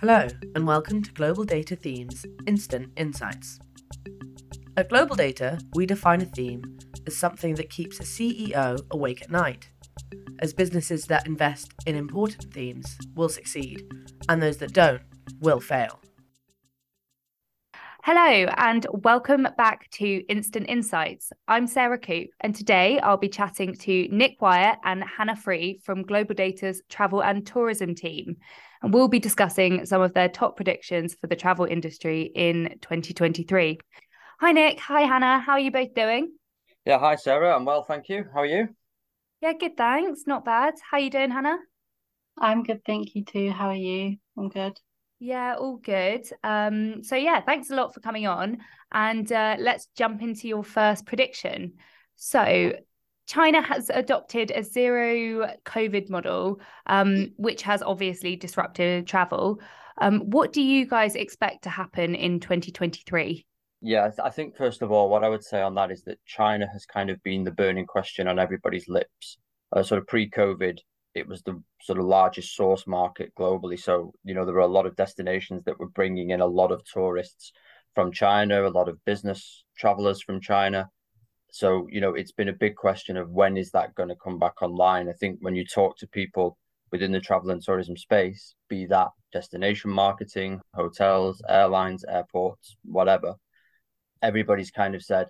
Hello, and welcome to GlobalData Themes Instant Insights. At GlobalData, we define a theme as something that keeps a CEO awake at night, as businesses that invest in important themes will succeed, and those that don't will fail. Hello, and welcome back to Instant Insights. I'm Sarah Coop, and today I'll be chatting to Nick Wyatt and Hannah Free from GlobalData's travel and tourism team. And we'll be discussing some of their top predictions for the travel industry in 2023. Hi, Nick. Hi, Hannah. How are you both doing? Yeah, hi, Sarah. I'm well, thank you. How are you? Yeah, good, thanks. Not bad. How are you doing, Hannah? I'm good, thank you too. How are you? I'm good. Yeah, all good. Um, so yeah, thanks a lot for coming on. And uh, let's jump into your first prediction. So China has adopted a zero COVID model, um, which has obviously disrupted travel. Um, what do you guys expect to happen in 2023? Yeah, I think first of all, what I would say on that is that China has kind of been the burning question on everybody's lips. Uh, sort of pre-COVID, it was the sort of largest source market globally. So, you know, there were a lot of destinations that were bringing in a lot of tourists from China, a lot of business travelers from China. So, you know, it's been a big question of when is that going to come back online? I think when you talk to people within the travel and tourism space, be that destination marketing, hotels, airlines, airports, whatever, everybody's kind of said,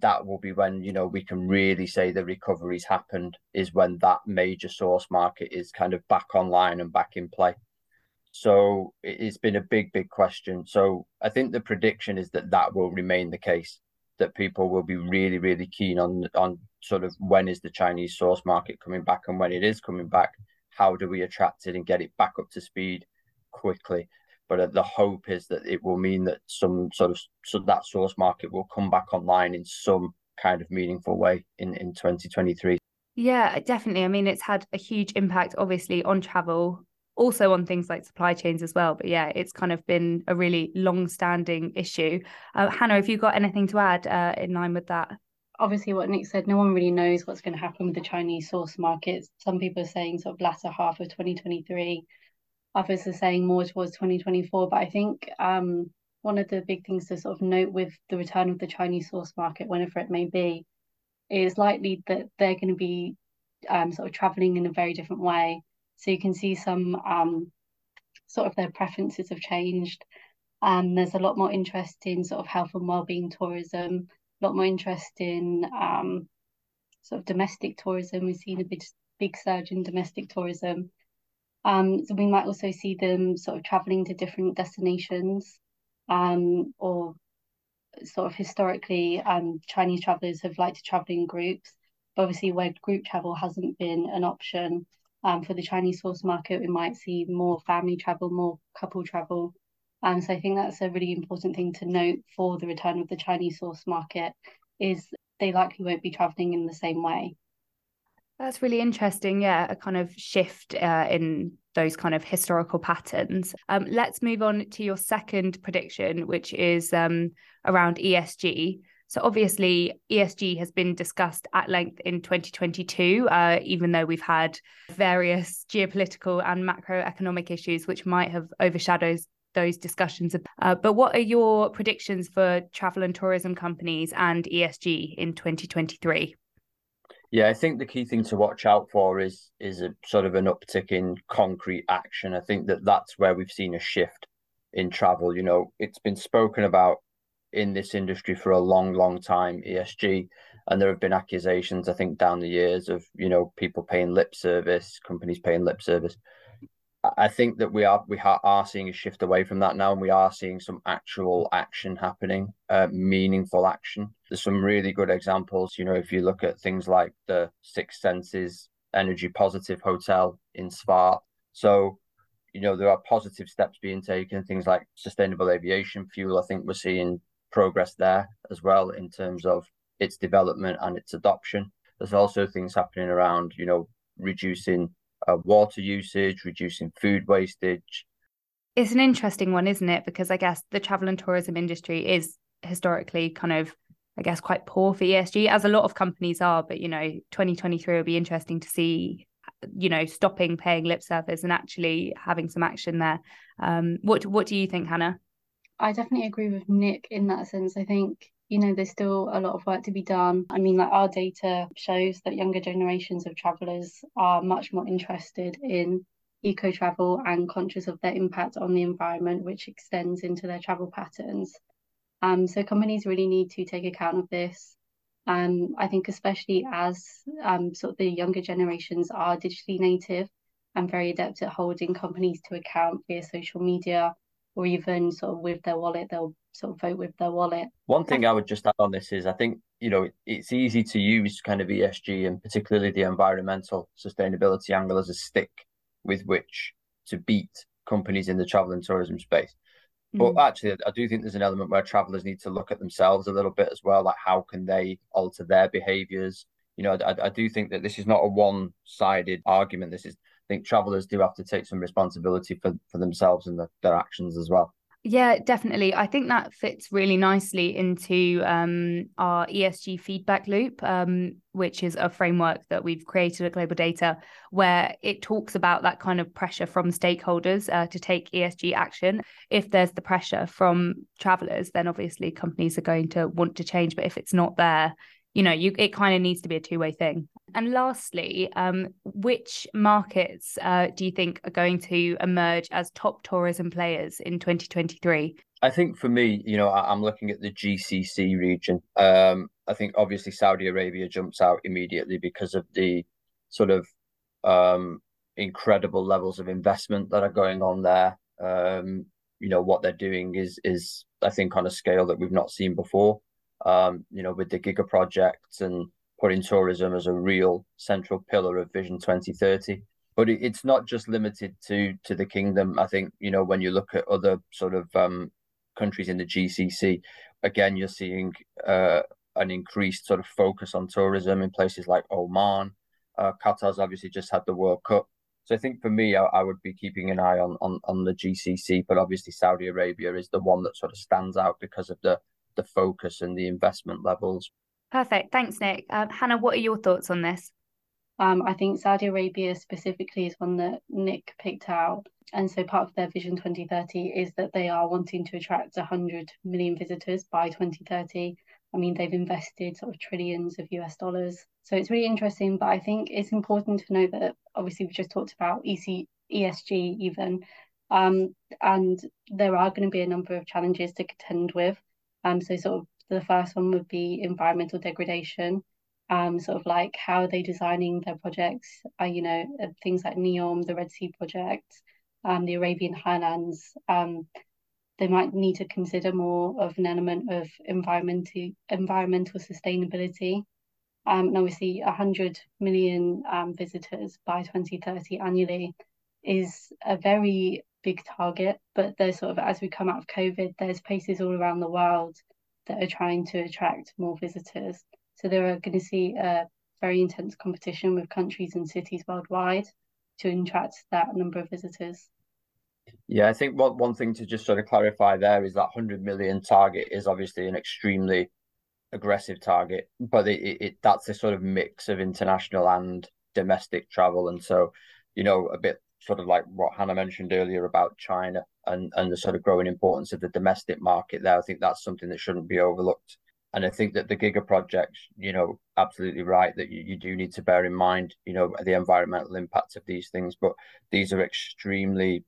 that will be when you know we can really say the recovery's happened is when that major source market is kind of back online and back in play. So it's been a big big question. So i think the prediction is that that will remain the case that people will be really really keen on on sort of when is the chinese source market coming back and when it is coming back how do we attract it and get it back up to speed quickly? But uh, the hope is that it will mean that some sort of so that source market will come back online in some kind of meaningful way in in 2023 yeah definitely. I mean it's had a huge impact obviously on travel also on things like supply chains as well but yeah it's kind of been a really long standing issue uh, hannah have you got anything to add uh, in line with that obviously what nick said no one really knows what's going to happen with the chinese source markets some people are saying sort of latter half of 2023 others are saying more towards 2024. But I think um, one of the big things to sort of note with the return of the Chinese source market, whenever it may be, is likely that they're going to be um, sort of traveling in a very different way. So you can see some um, sort of their preferences have changed. And there's a lot more interest in sort of health and well-being tourism, a lot more interest in um, sort of domestic tourism. We've seen a big big surge in domestic tourism. Um, so we might also see them sort of traveling to different destinations, um, or sort of historically, um, Chinese travelers have liked to travel in groups. But obviously, where group travel hasn't been an option um, for the Chinese source market, we might see more family travel, more couple travel. Um, so I think that's a really important thing to note for the return of the Chinese source market is they likely won't be traveling in the same way. That's really interesting. Yeah, a kind of shift uh, in those kind of historical patterns. Um, let's move on to your second prediction, which is um, around ESG. So, obviously, ESG has been discussed at length in 2022, uh, even though we've had various geopolitical and macroeconomic issues which might have overshadowed those discussions. Uh, but what are your predictions for travel and tourism companies and ESG in 2023? Yeah, I think the key thing to watch out for is is a sort of an uptick in concrete action. I think that that's where we've seen a shift in travel. You know, it's been spoken about in this industry for a long, long time, ESG, and there have been accusations, I think, down the years of you know people paying lip service, companies paying lip service. I think that we are we are seeing a shift away from that now, and we are seeing some actual action happening, uh, meaningful action. There's some really good examples. You know, if you look at things like the Six Senses Energy Positive Hotel in Spa, so you know there are positive steps being taken. Things like sustainable aviation fuel. I think we're seeing progress there as well in terms of its development and its adoption. There's also things happening around, you know, reducing uh, water usage, reducing food wastage. It's an interesting one, isn't it? Because I guess the travel and tourism industry is historically kind of, I guess, quite poor for ESG, as a lot of companies are. But, you know, 2023 will be interesting to see you know, stopping paying lip service and actually having some action there. Um, what what do you think, Hannah? I definitely agree with Nick in that sense. I think you know there's still a lot of work to be done. I mean, like our data shows that younger generations of travelers are much more interested in eco travel and conscious of their impact on the environment, which extends into their travel patterns. Um, so companies really need to take account of this. Um, I think especially as um, sort of the younger generations are digitally native and very adept at holding companies to account via social media or even sort of with their wallet, they'll sort of vote with their wallet. One thing I would just add on this is I think, you know, it's easy to use kind of ESG and particularly the environmental sustainability angle as a stick with which to beat companies in the travel and tourism space. But mm. actually, I do think there's an element where travelers need to look at themselves a little bit as well. Like, how can they alter their behaviors? You know, I, I do think that this is not a one sided argument. This is, I think travelers do have to take some responsibility for, for themselves and the, their actions as well. Yeah, definitely. I think that fits really nicely into um, our ESG feedback loop, um, which is a framework that we've created at GlobalData, where it talks about that kind of pressure from stakeholders uh, to take ESG action. If there's the pressure from travelers, then obviously companies are going to want to change. But if it's not there, you know you it kind of needs to be a two-way thing. And lastly um, which markets uh, do you think are going to emerge as top tourism players in 2023 i think for me you know i'm looking at the gcc region. Um, i think obviously saudi arabia jumps out immediately because of the sort of um, incredible levels of investment that are going on there. Um, you know what they're doing is is i think on a scale that we've not seen before um, you know, with the Giga projects and putting tourism as a real central pillar of Vision 2030. But it, it's not just limited to to the kingdom. I think you know when you look at other sort of um, countries in the GCC, again you're seeing uh, an increased sort of focus on tourism in places like Oman. Uh, Qatar's obviously just had the World Cup. So I think for me, I, I, would be keeping an eye on, on on the GCC, but obviously Saudi Arabia is the one that sort of stands out because of the the focus and the investment levels. Perfect. Thanks, Nick. Um, Hannah, what are your thoughts on this? Um, I think Saudi Arabia specifically is one that Nick picked out. And so part of their Vision 2030 is that they are wanting to attract 100 million visitors by 2030. I mean, they've invested sort of trillions of US dollars. So it's really interesting. But I think it's important to know that obviously we've just talked about EC, ESG even. Um, and there are going to be a number of challenges to contend with. Um, so sort of the first one would be environmental degradation. Um, sort of like how are they designing their projects? Uh, you know, uh, things like NEOM, the Red Sea project, um, the Arabian Highlands. Um, they might need to consider more of an element of environmental environmental sustainability. Um, and obviously, 100 million um, visitors by 2030 annually is a very big target, but there's sort of as we come out of COVID, there's places all around the world that are trying to attract more visitors. So they are going to see a very intense competition with countries and cities worldwide to attract that number of visitors. Yeah, I think one one thing to just sort of clarify there is that 100 million target is obviously an extremely aggressive target, but it, it, it that's a sort of mix of international and domestic travel, and so you know a bit sort of like what Hannah mentioned earlier about China and, and the sort of growing importance of the domestic market there. I think that's something that shouldn't be overlooked. And I think that the Giga projects, you know, absolutely right that you, you do need to bear in mind, you know, the environmental impacts of these things. But these are extremely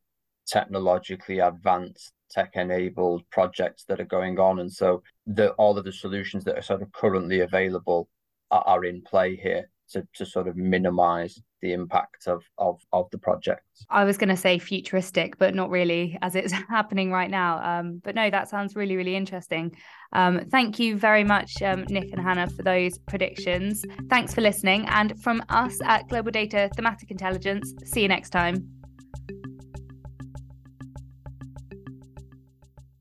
technologically advanced, tech enabled projects that are going on. And so the all of the solutions that are sort of currently available are, are in play here to, to sort of minimize the impact of of of the project. I was going to say futuristic, but not really, as it's happening right now. Um, but no, that sounds really really interesting. Um, thank you very much, um, Nick and Hannah, for those predictions. Thanks for listening, and from us at GlobalData Thematic Intelligence. See you next time.